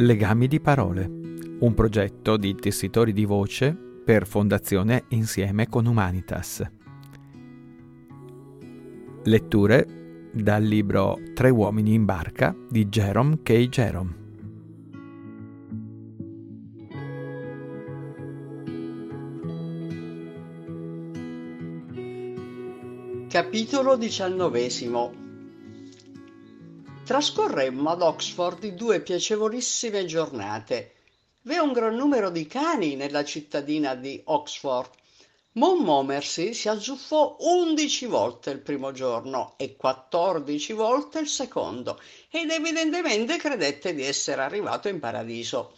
Legami di parole, un progetto di tessitori di voce per Fondazione Insieme con Humanitas. Letture dal libro Tre uomini in barca di Jerome K. Jerome. Capitolo XIX Trascorremmo ad Oxford due piacevolissime giornate. V'è un gran numero di cani nella cittadina di Oxford. Montmorency si azzuffò undici volte il primo giorno e quattordici volte il secondo ed evidentemente credette di essere arrivato in paradiso.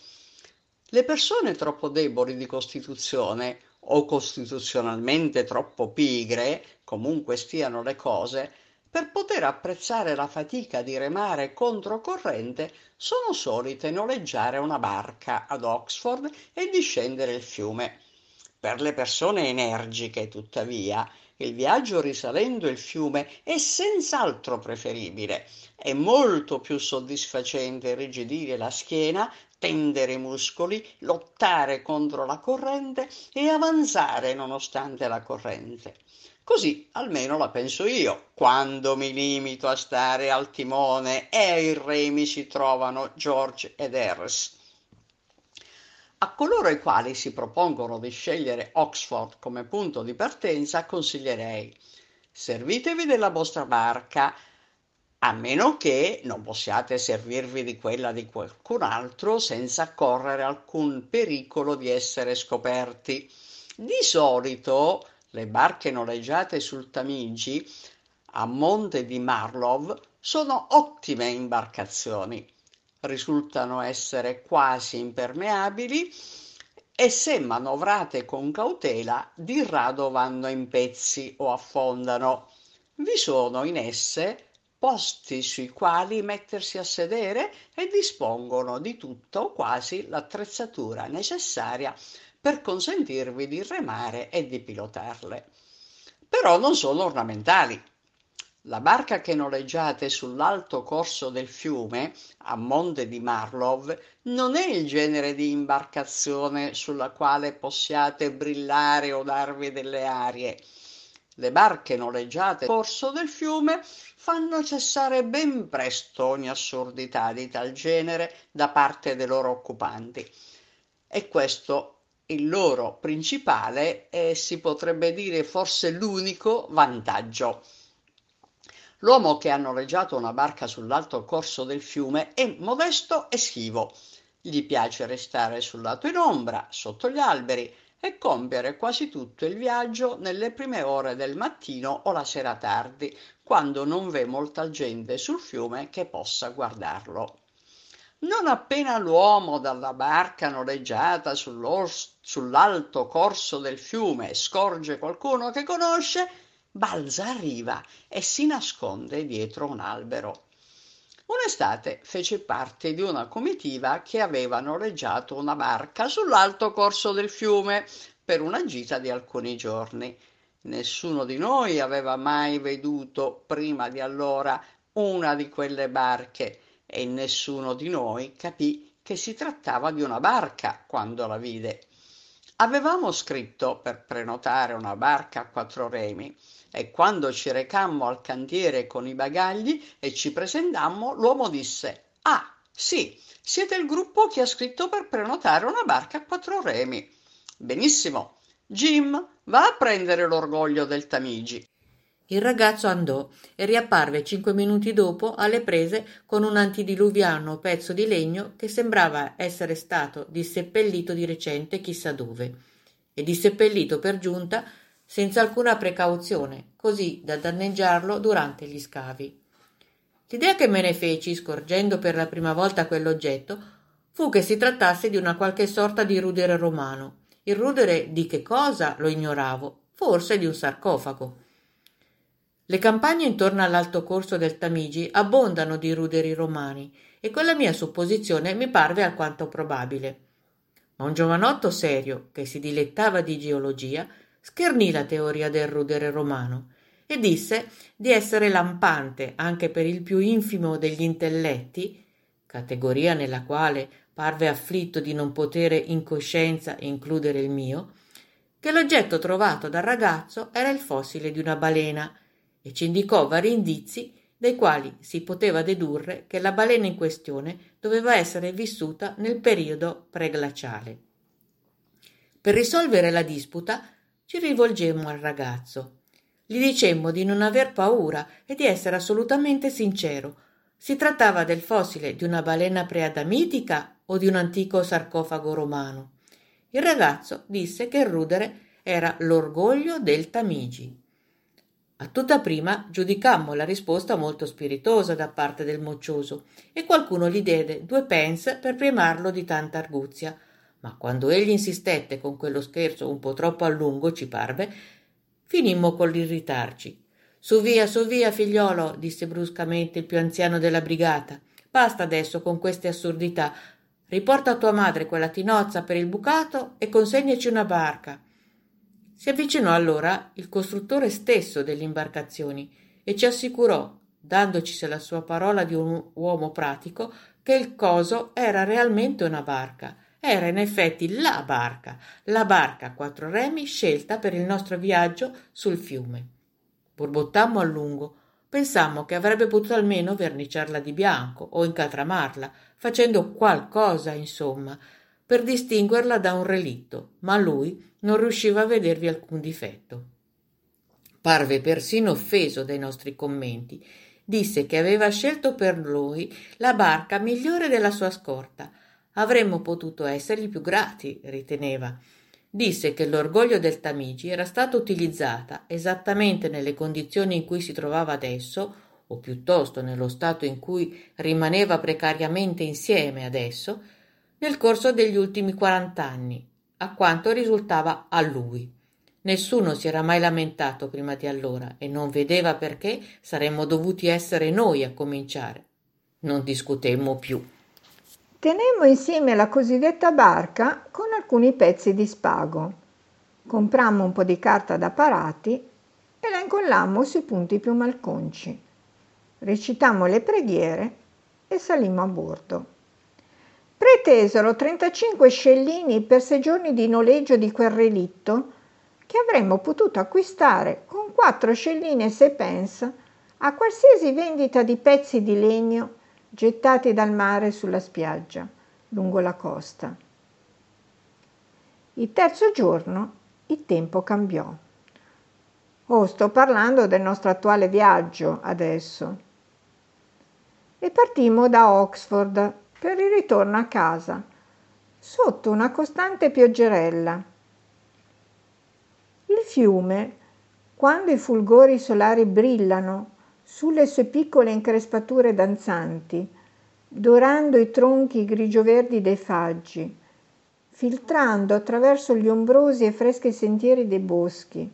Le persone troppo deboli di costituzione o costituzionalmente troppo pigre, comunque stiano le cose, per poter apprezzare la fatica di remare controcorrente, sono solite noleggiare una barca ad Oxford e discendere il fiume. Per le persone energiche, tuttavia, il viaggio risalendo il fiume è senz'altro preferibile. È molto più soddisfacente irrigidire la schiena, tendere i muscoli, lottare contro la corrente e avanzare nonostante la corrente. Così almeno la penso io, quando mi limito a stare al timone e ai remi si trovano George ed Harris. A coloro i quali si propongono di scegliere Oxford come punto di partenza, consiglierei servitevi della vostra barca, a meno che non possiate servirvi di quella di qualcun altro senza correre alcun pericolo di essere scoperti. Di solito le barche noleggiate sul Tamigi a monte di Marlow sono ottime imbarcazioni. Risultano essere quasi impermeabili e se manovrate con cautela di rado vanno in pezzi o affondano. Vi sono in esse posti sui quali mettersi a sedere e dispongono di tutto o quasi l'attrezzatura necessaria per consentirvi di remare e di pilotarle. Però non sono ornamentali. La barca che noleggiate sull'alto corso del fiume, a monte di Marlow, non è il genere di imbarcazione sulla quale possiate brillare o darvi delle arie. Le barche noleggiate sul corso del fiume fanno cessare ben presto ogni assurdità di tal genere da parte dei loro occupanti. E questo il loro principale e si potrebbe dire forse l'unico vantaggio. L'uomo che ha noleggiato una barca sull'alto corso del fiume è modesto e schivo. Gli piace restare sul lato in ombra, sotto gli alberi, e compiere quasi tutto il viaggio nelle prime ore del mattino o la sera tardi, quando non v'è molta gente sul fiume che possa guardarlo. Non appena l'uomo dalla barca noleggiata sull'alto corso del fiume scorge qualcuno che conosce, balza a riva e si nasconde dietro un albero. Un'estate fece parte di una comitiva che aveva noleggiato una barca sull'alto corso del fiume per una gita di alcuni giorni. Nessuno di noi aveva mai veduto prima di allora una di quelle barche e nessuno di noi capì che si trattava di una barca quando la vide. Avevamo scritto per prenotare una barca a quattro remi e quando ci recammo al cantiere con i bagagli e ci presentammo, l'uomo disse: Ah, sì, siete il gruppo che ha scritto per prenotare una barca a quattro remi. Benissimo. Jim, va a prendere l'orgoglio del Tamigi. Il ragazzo andò e riapparve cinque minuti dopo alle prese con un antidiluviano pezzo di legno che sembrava essere stato disseppellito di recente chissà dove, e disseppellito per giunta senza alcuna precauzione, così da danneggiarlo durante gli scavi. L'idea che me ne feci, scorgendo per la prima volta quell'oggetto, fu che si trattasse di una qualche sorta di rudere romano. Il rudere di che cosa lo ignoravo, forse di un sarcofago. Le campagne intorno all'alto corso del Tamigi abbondano di ruderi romani e quella mia supposizione mi parve alquanto probabile. Ma un giovanotto serio, che si dilettava di geologia, schernì la teoria del rudere romano e disse di essere lampante anche per il più infimo degli intelletti, categoria nella quale parve afflitto di non potere in coscienza includere il mio, che l'oggetto trovato dal ragazzo era il fossile di una balena e ci indicò vari indizi dai quali si poteva dedurre che la balena in questione doveva essere vissuta nel periodo preglaciale. Per risolvere la disputa ci rivolgemmo al ragazzo. Gli dicemmo di non aver paura e di essere assolutamente sincero. Si trattava del fossile di una balena preadamitica o di un antico sarcofago romano. Il ragazzo disse che il rudere era l'orgoglio del Tamigi. A tutta prima giudicammo la risposta molto spiritosa da parte del moccioso e qualcuno gli diede due pence per primarlo di tanta arguzia. Ma quando egli insistette con quello scherzo un po' troppo a lungo, ci parve, finimmo con l'irritarci. Su via, su via, figliolo, disse bruscamente il più anziano della brigata. Basta adesso con queste assurdità. Riporta a tua madre quella tinozza per il bucato e consegnaci una barca. Si avvicinò allora il costruttore stesso delle imbarcazioni e ci assicurò, dandoci la sua parola di un uomo pratico, che il coso era realmente una barca. Era in effetti la barca, la barca a quattro remi scelta per il nostro viaggio sul fiume. Borbottammo a lungo, pensammo che avrebbe potuto almeno verniciarla di bianco o incatramarla, facendo qualcosa, insomma, per distinguerla da un relitto, ma lui non riusciva a vedervi alcun difetto. Parve persino offeso dai nostri commenti. Disse che aveva scelto per lui la barca migliore della sua scorta. Avremmo potuto essergli più grati, riteneva. Disse che l'orgoglio del Tamigi era stata utilizzata esattamente nelle condizioni in cui si trovava adesso, o piuttosto nello stato in cui rimaneva precariamente insieme adesso, nel corso degli ultimi quarant'anni, a quanto risultava a lui. Nessuno si era mai lamentato prima di allora e non vedeva perché saremmo dovuti essere noi a cominciare. Non discutemmo più. Tenemmo insieme la cosiddetta barca con alcuni pezzi di spago. Comprammo un po' di carta da parati e la incollammo sui punti più malconci. Recitammo le preghiere e salimmo a bordo. Pretesero 35 scellini per sei giorni di noleggio di quel relitto che avremmo potuto acquistare con 4 scellini e 6 pence a qualsiasi vendita di pezzi di legno gettati dal mare sulla spiaggia, lungo la costa. Il terzo giorno il tempo cambiò. Oh, sto parlando del nostro attuale viaggio adesso. E partimmo da Oxford per il ritorno a casa, sotto una costante pioggerella. Il fiume, quando i fulgori solari brillano sulle sue piccole increspature danzanti, dorando i tronchi grigio-verdi dei faggi, filtrando attraverso gli ombrosi e freschi sentieri dei boschi,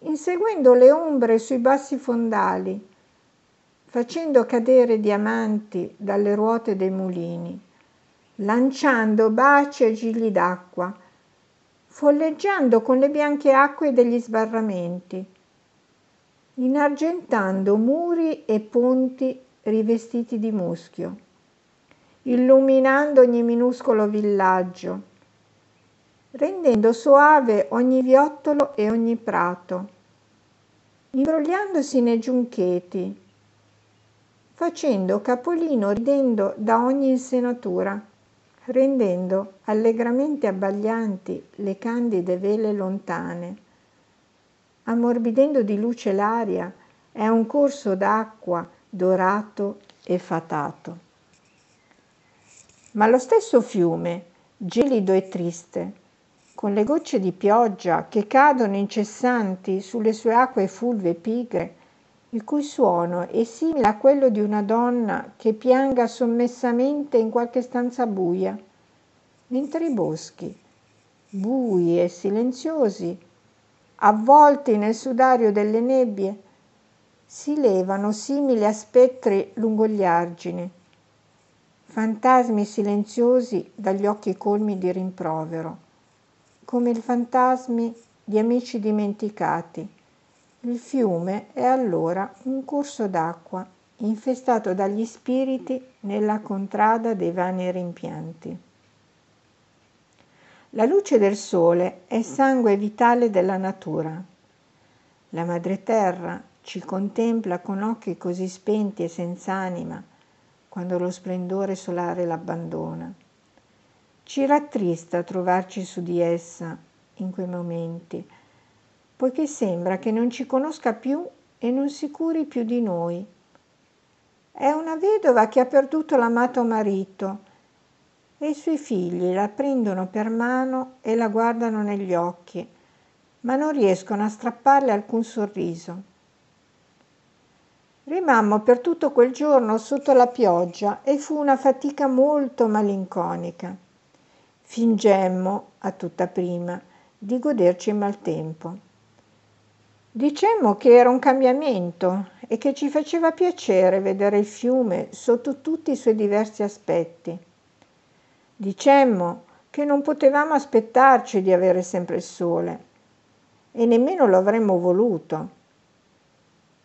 inseguendo le ombre sui bassi fondali, facendo cadere diamanti dalle ruote dei mulini, lanciando baci e gigli d'acqua, folleggiando con le bianche acque degli sbarramenti, inargentando muri e ponti rivestiti di muschio, illuminando ogni minuscolo villaggio, rendendo soave ogni viottolo e ogni prato, imbrogliandosi nei giuncheti, facendo capolino ridendo da ogni insenatura, rendendo allegramente abbaglianti le candide vele lontane. Ammorbidendo di luce l'aria, è un corso d'acqua dorato e fatato. Ma lo stesso fiume, gelido e triste, con le gocce di pioggia che cadono incessanti sulle sue acque fulve e pigre, il cui suono è simile a quello di una donna che pianga sommessamente in qualche stanza buia, mentre i boschi, bui e silenziosi, avvolti nel sudario delle nebbie, si levano simili a spettri lungo gli argini, fantasmi silenziosi dagli occhi colmi di rimprovero, come i fantasmi di amici dimenticati il fiume è allora un corso d'acqua infestato dagli spiriti nella contrada dei vani rimpianti. La luce del sole è sangue vitale della natura. La madre terra ci contempla con occhi così spenti e senza anima quando lo splendore solare l'abbandona. Ci rattrista trovarci su di essa in quei momenti, poiché sembra che non ci conosca più e non si curi più di noi. È una vedova che ha perduto l'amato marito e i suoi figli la prendono per mano e la guardano negli occhi, ma non riescono a strapparle alcun sorriso. Rimammo per tutto quel giorno sotto la pioggia e fu una fatica molto malinconica. Fingemmo, a tutta prima, di goderci il maltempo. Dicemmo che era un cambiamento e che ci faceva piacere vedere il fiume sotto tutti i suoi diversi aspetti. Dicemmo che non potevamo aspettarci di avere sempre il sole e nemmeno lo avremmo voluto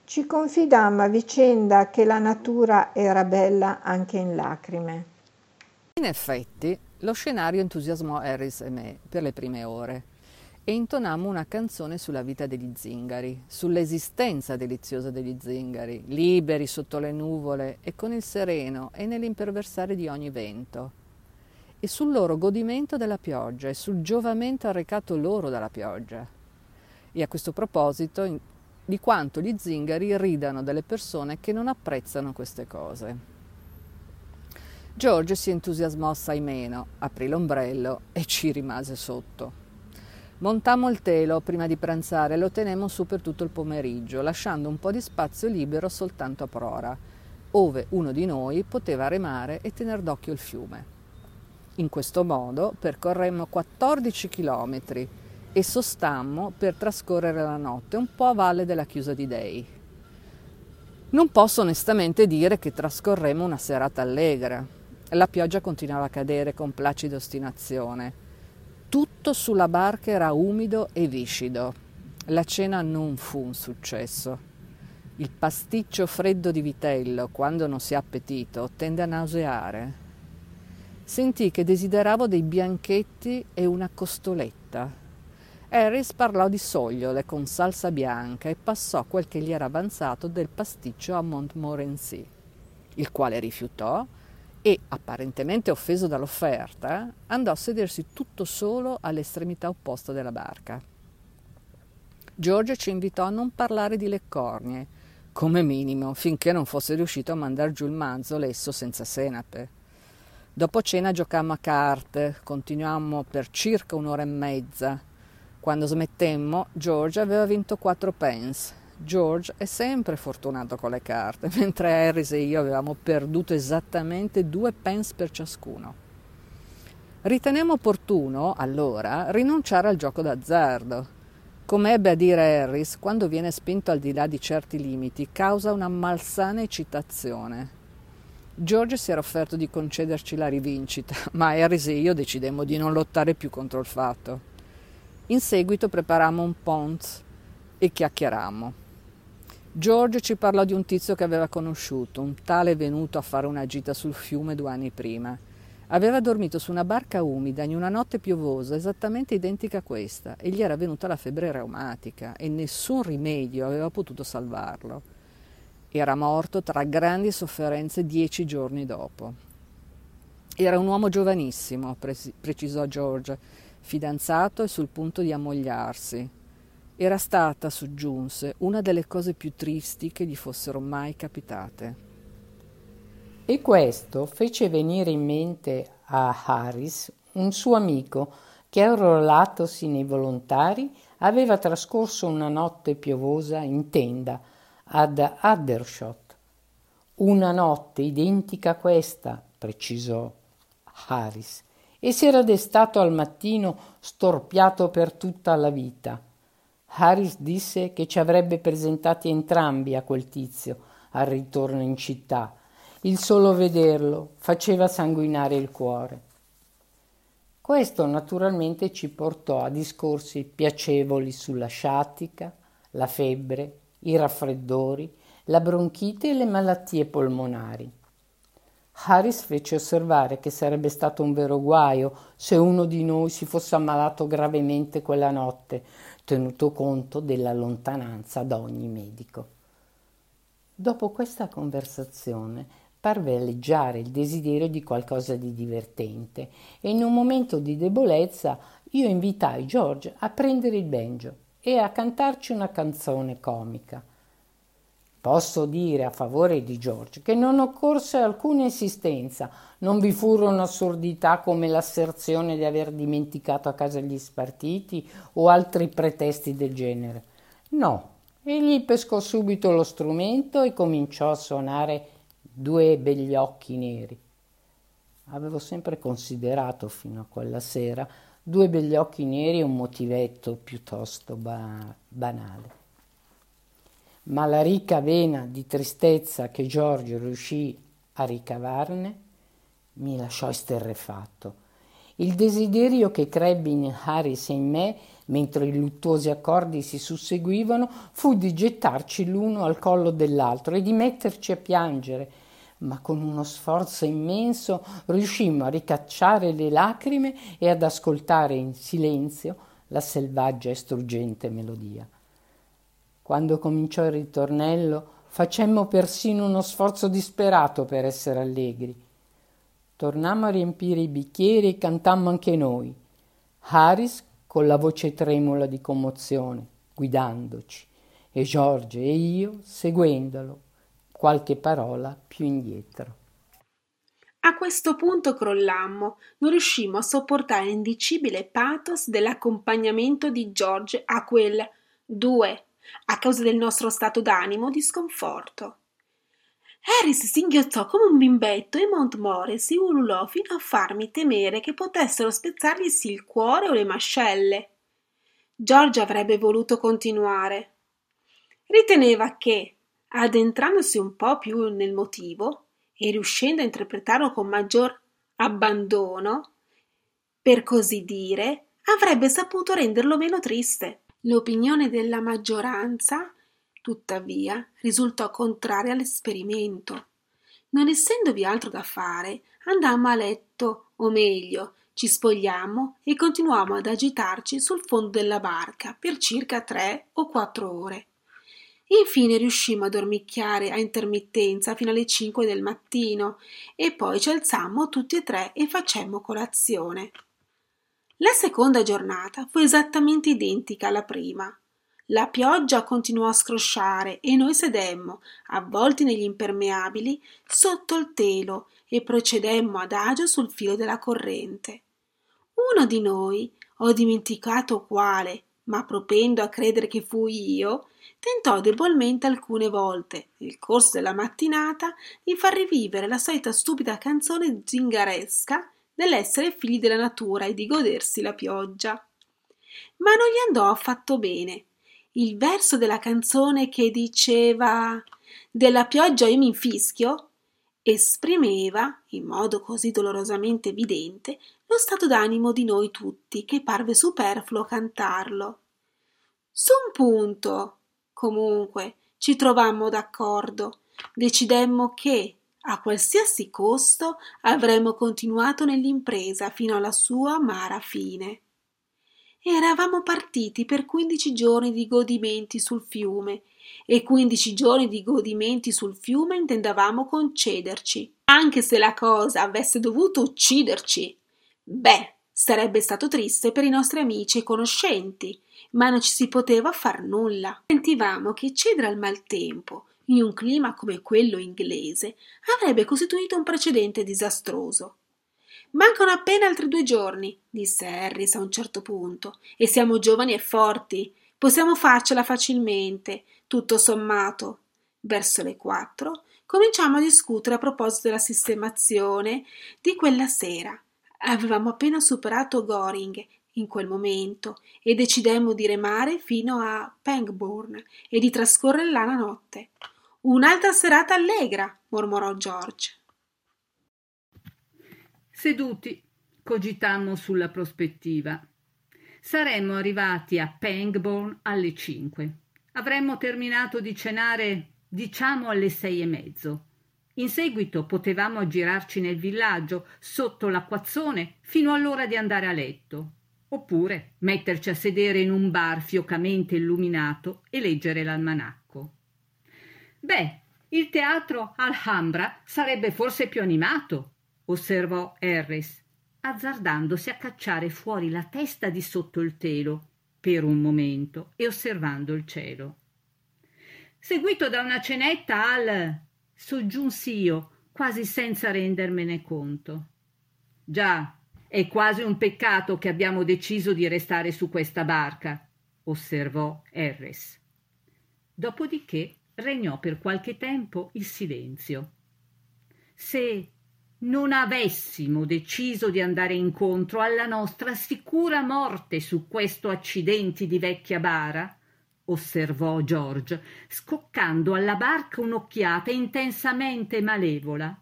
ci confidammo a vicenda che la natura era bella anche in lacrime. In effetti, lo scenario entusiasmò Harris e me per le prime ore e intonammo una canzone sulla vita degli zingari, sull'esistenza deliziosa degli zingari, liberi sotto le nuvole e con il sereno e nell'imperversare di ogni vento, e sul loro godimento della pioggia e sul giovamento arrecato loro dalla pioggia. E a questo proposito di quanto gli zingari ridano delle persone che non apprezzano queste cose. George si entusiasmò assai meno, aprì l'ombrello e ci rimase sotto. Montammo il telo prima di pranzare e lo tenemmo su per tutto il pomeriggio, lasciando un po' di spazio libero soltanto a prora, ove uno di noi poteva remare e tener d'occhio il fiume. In questo modo percorremmo 14 chilometri e sostammo per trascorrere la notte un po' a valle della chiusa di Dei. Non posso onestamente dire che trascorremmo una serata allegra. La pioggia continuava a cadere con placida ostinazione. Tutto sulla barca era umido e viscido. La cena non fu un successo. Il pasticcio freddo di vitello, quando non si ha appetito, tende a nauseare. Sentii che desideravo dei bianchetti e una costoletta Harris parlò di sogliole con salsa bianca e passò quel che gli era avanzato del pasticcio a Montmorency, il quale rifiutò e, apparentemente offeso dall'offerta, andò a sedersi tutto solo all'estremità opposta della barca. George ci invitò a non parlare di leccornie, come minimo, finché non fosse riuscito a mandar giù il manzo lesso senza senape. Dopo cena giocammo a carte, continuammo per circa un'ora e mezza, quando smettemmo, George aveva vinto 4 pence. George è sempre fortunato con le carte, mentre Harris e io avevamo perduto esattamente 2 pence per ciascuno. Ritenemmo opportuno, allora, rinunciare al gioco d'azzardo. Come ebbe a dire Harris, quando viene spinto al di là di certi limiti, causa una malsana eccitazione. George si era offerto di concederci la rivincita, ma Harris e io decidemmo di non lottare più contro il fatto. In seguito preparammo un pont e chiacchierammo. George ci parlò di un tizio che aveva conosciuto, un tale venuto a fare una gita sul fiume due anni prima. Aveva dormito su una barca umida in una notte piovosa esattamente identica a questa e gli era venuta la febbre reumatica e nessun rimedio aveva potuto salvarlo. Era morto tra grandi sofferenze dieci giorni dopo. Era un uomo giovanissimo, precisò George, fidanzato e sul punto di ammogliarsi. Era stata, soggiunse, una delle cose più tristi che gli fossero mai capitate. E questo fece venire in mente a Harris un suo amico che, arruolatosi nei volontari, aveva trascorso una notte piovosa in tenda ad Addershot. Una notte identica a questa, precisò Harris, e si era destato al mattino storpiato per tutta la vita. Harris disse che ci avrebbe presentati entrambi a quel tizio al ritorno in città. Il solo vederlo faceva sanguinare il cuore. Questo naturalmente ci portò a discorsi piacevoli sulla sciatica, la febbre, i raffreddori, la bronchite e le malattie polmonari. Harris fece osservare che sarebbe stato un vero guaio se uno di noi si fosse ammalato gravemente quella notte, tenuto conto della lontananza da ogni medico. Dopo questa conversazione parve alleggiare il desiderio di qualcosa di divertente e in un momento di debolezza io invitai George a prendere il banjo e a cantarci una canzone comica. Posso dire a favore di George che non occorse alcuna insistenza, non vi furono assurdità come l'asserzione di aver dimenticato a casa gli spartiti o altri pretesti del genere. No, egli pescò subito lo strumento e cominciò a suonare due begli occhi neri. Avevo sempre considerato fino a quella sera due begli occhi neri un motivetto piuttosto ba- banale ma la ricca vena di tristezza che Giorgio riuscì a ricavarne mi lasciò esterrefatto. Il desiderio che crebbe in Harris e in me, mentre i luttuosi accordi si susseguivano, fu di gettarci l'uno al collo dell'altro e di metterci a piangere, ma con uno sforzo immenso riuscimmo a ricacciare le lacrime e ad ascoltare in silenzio la selvaggia e struggente melodia. Quando cominciò il ritornello, facemmo persino uno sforzo disperato per essere allegri. Tornammo a riempire i bicchieri e cantammo anche noi. Harris con la voce tremula di commozione, guidandoci, e Giorgio e io seguendolo, qualche parola più indietro. A questo punto crollammo, non riuscimmo a sopportare l'indicibile pathos dell'accompagnamento di George a quel due a causa del nostro stato d'animo di sconforto. Harris singhiozzò come un bimbetto e Montmore si ululò fino a farmi temere che potessero spezzarglisi il cuore o le mascelle. Giorgio avrebbe voluto continuare. Riteneva che, addentrandosi un po' più nel motivo e riuscendo a interpretarlo con maggior abbandono, per così dire, avrebbe saputo renderlo meno triste. L'opinione della maggioranza, tuttavia, risultò contraria all'esperimento. Non essendovi altro da fare, andammo a letto, o meglio, ci spogliammo e continuammo ad agitarci sul fondo della barca per circa tre o quattro ore. Infine riuscimmo a dormicchiare a intermittenza fino alle cinque del mattino e poi ci alzammo tutti e tre e facemmo colazione. La seconda giornata fu esattamente identica alla prima. La pioggia continuò a scrosciare e noi sedemmo, avvolti negli impermeabili, sotto il telo e procedemmo adagio sul filo della corrente. Uno di noi, ho dimenticato quale, ma propendo a credere che fui io, tentò debolmente alcune volte, nel corso della mattinata, di far rivivere la solita stupida canzone zingaresca dell'essere figli della natura e di godersi la pioggia. Ma non gli andò affatto bene. Il verso della canzone che diceva della pioggia io mi infischio esprimeva, in modo così dolorosamente evidente, lo stato d'animo di noi tutti, che parve superfluo cantarlo. Su un punto, comunque, ci trovammo d'accordo. Decidemmo che, a qualsiasi costo avremmo continuato nell'impresa fino alla sua amara fine. Eravamo partiti per quindici giorni di godimenti sul fiume e quindici giorni di godimenti sul fiume intendavamo concederci, anche se la cosa avesse dovuto ucciderci. Beh, sarebbe stato triste per i nostri amici e conoscenti, ma non ci si poteva far nulla. Sentivamo che cedere al maltempo in un clima come quello inglese, avrebbe costituito un precedente disastroso. Mancano appena altri due giorni, disse Harris a un certo punto, e siamo giovani e forti. Possiamo farcela facilmente, tutto sommato. Verso le quattro cominciamo a discutere a proposito della sistemazione di quella sera. Avevamo appena superato Goring in quel momento e decidemmo di remare fino a Pangbourne e di trascorrere là la notte. Un'altra serata allegra, mormorò George. Seduti, cogitammo sulla prospettiva. Saremmo arrivati a Pangbourne alle cinque. Avremmo terminato di cenare diciamo alle sei e mezzo. In seguito potevamo aggirarci nel villaggio, sotto l'acquazzone, fino all'ora di andare a letto, oppure metterci a sedere in un bar fiocamente illuminato e leggere l'almanacco. Beh, il teatro Alhambra sarebbe forse più animato, osservò Harris, azzardandosi a cacciare fuori la testa di sotto il telo per un momento e osservando il cielo. Seguito da una cenetta al soggiunsi io, quasi senza rendermene conto. Già, è quasi un peccato che abbiamo deciso di restare su questa barca, osservò Harris. Dopodiché regnò per qualche tempo il silenzio. Se non avessimo deciso di andare incontro alla nostra sicura morte su questo accidenti di vecchia bara, osservò George, scoccando alla barca un'occhiata intensamente malevola.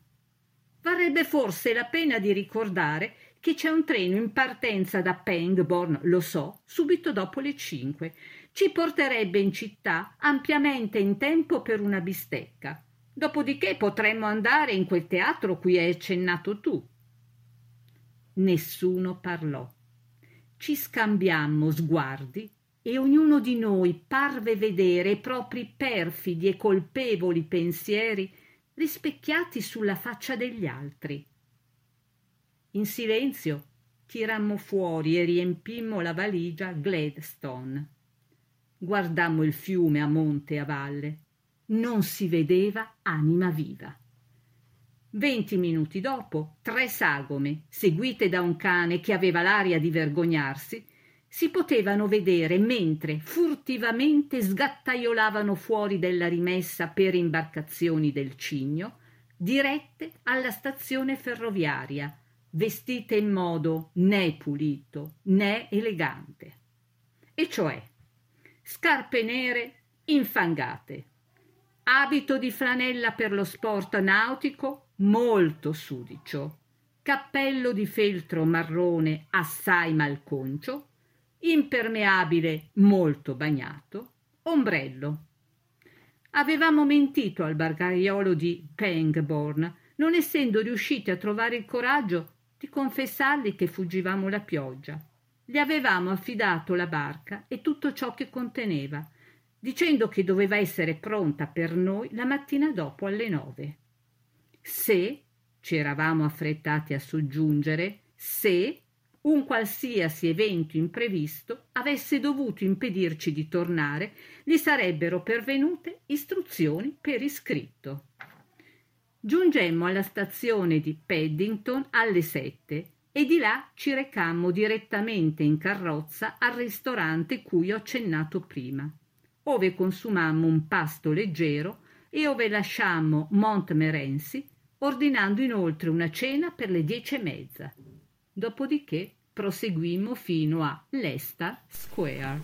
Varrebbe forse la pena di ricordare che c'è un treno in partenza da Pangborn, lo so, subito dopo le cinque. Ci porterebbe in città ampiamente in tempo per una bistecca. Dopodiché potremmo andare in quel teatro cui hai accennato tu. Nessuno parlò. Ci scambiammo sguardi e ognuno di noi parve vedere i propri perfidi e colpevoli pensieri rispecchiati sulla faccia degli altri. In silenzio tirammo fuori e riempimmo la valigia Gladstone. Guardammo il fiume a monte e a valle. Non si vedeva anima viva. Venti minuti dopo, tre sagome, seguite da un cane che aveva l'aria di vergognarsi, si potevano vedere mentre furtivamente sgattaiolavano fuori della rimessa per imbarcazioni del Cigno, dirette alla stazione ferroviaria, vestite in modo né pulito né elegante. E cioè scarpe nere infangate, abito di flanella per lo sport nautico molto sudicio, cappello di feltro marrone assai malconcio, impermeabile molto bagnato, ombrello. Avevamo mentito al barcaiolo di Pangborn, non essendo riusciti a trovare il coraggio di confessargli che fuggivamo la pioggia. Gli avevamo affidato la barca e tutto ciò che conteneva, dicendo che doveva essere pronta per noi la mattina dopo alle nove. Se, ci eravamo affrettati a soggiungere, se un qualsiasi evento imprevisto avesse dovuto impedirci di tornare, gli sarebbero pervenute istruzioni per iscritto. Giungemmo alla stazione di Paddington alle sette e di là ci recammo direttamente in carrozza al ristorante cui ho accennato prima, ove consumammo un pasto leggero e ove lasciammo Montmorency, ordinando inoltre una cena per le dieci e mezza. Dopodiché proseguimmo fino a Leicester Square.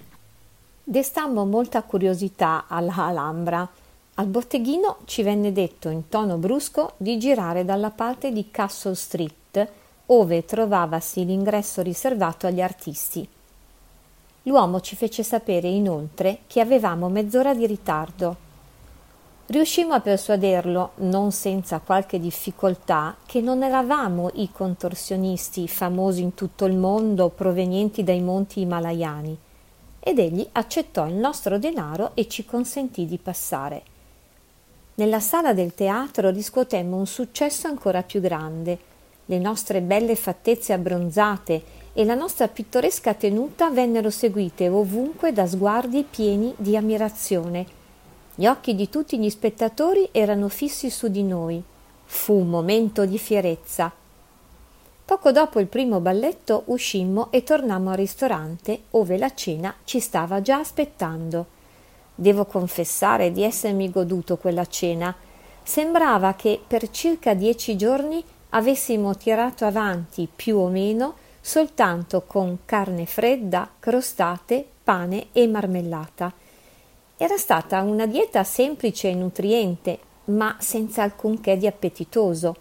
Destammo molta curiosità all'Alhambra. Al botteghino ci venne detto in tono brusco di girare dalla parte di Castle Street, ove trovavasi l'ingresso riservato agli artisti. L'uomo ci fece sapere inoltre che avevamo mezz'ora di ritardo Riuscimmo a persuaderlo, non senza qualche difficoltà, che non eravamo i contorsionisti famosi in tutto il mondo provenienti dai monti himalayani, ed egli accettò il nostro denaro e ci consentì di passare. Nella sala del teatro riscuotemmo un successo ancora più grande. Le nostre belle fattezze abbronzate e la nostra pittoresca tenuta vennero seguite ovunque da sguardi pieni di ammirazione gli occhi di tutti gli spettatori erano fissi su di noi. Fu un momento di fierezza. Poco dopo il primo balletto uscimmo e tornammo al ristorante, ove la cena ci stava già aspettando. Devo confessare di essermi goduto quella cena. Sembrava che per circa dieci giorni avessimo tirato avanti più o meno soltanto con carne fredda, crostate, pane e marmellata. Era stata una dieta semplice e nutriente, ma senza alcunché di appetitoso,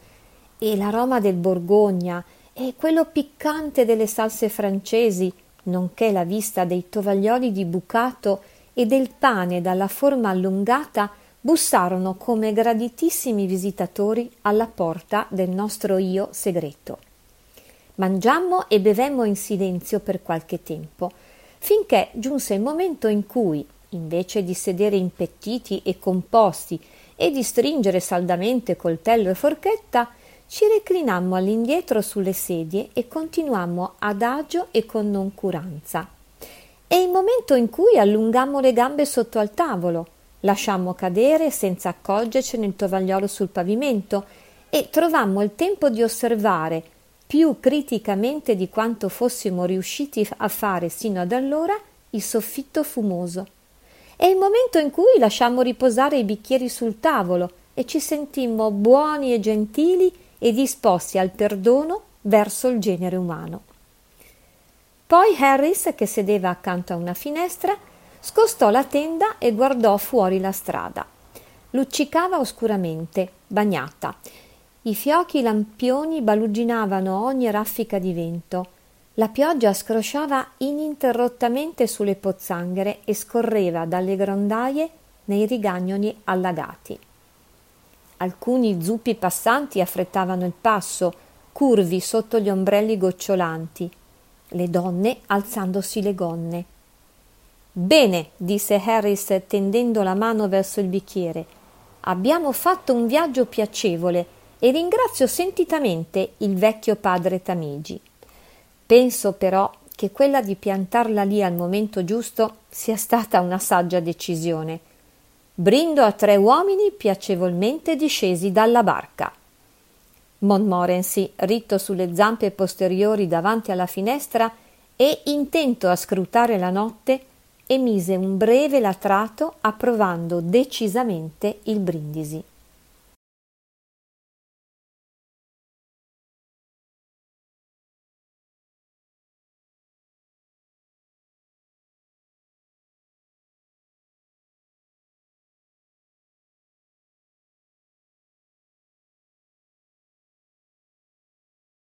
e l'aroma del Borgogna e quello piccante delle salse francesi, nonché la vista dei tovaglioli di bucato e del pane dalla forma allungata bussarono come graditissimi visitatori alla porta del nostro io segreto. Mangiammo e bevemmo in silenzio per qualche tempo, finché giunse il momento in cui, invece di sedere impettiti e composti e di stringere saldamente coltello e forchetta, ci reclinammo all'indietro sulle sedie e continuammo adagio e con noncuranza. E il momento in cui allungammo le gambe sotto al tavolo, lasciammo cadere senza accorgercene il tovagliolo sul pavimento e trovammo il tempo di osservare più criticamente di quanto fossimo riusciti a fare sino ad allora il soffitto fumoso. È il momento in cui lasciammo riposare i bicchieri sul tavolo e ci sentimmo buoni e gentili e disposti al perdono verso il genere umano. Poi Harris, che sedeva accanto a una finestra, scostò la tenda e guardò fuori la strada. Luccicava oscuramente, bagnata. I fiochi lampioni baluginavano ogni raffica di vento. La pioggia scrosciava ininterrottamente sulle pozzanghere e scorreva dalle grondaie nei rigagnoli allagati. Alcuni zuppi passanti affrettavano il passo, curvi sotto gli ombrelli gocciolanti, le donne alzandosi le gonne. Bene, disse Harris tendendo la mano verso il bicchiere. Abbiamo fatto un viaggio piacevole e ringrazio sentitamente il vecchio padre Tamigi. Penso però che quella di piantarla lì al momento giusto sia stata una saggia decisione. Brindo a tre uomini piacevolmente discesi dalla barca. Montmorency, ritto sulle zampe posteriori davanti alla finestra e intento a scrutare la notte, emise un breve latrato approvando decisamente il brindisi.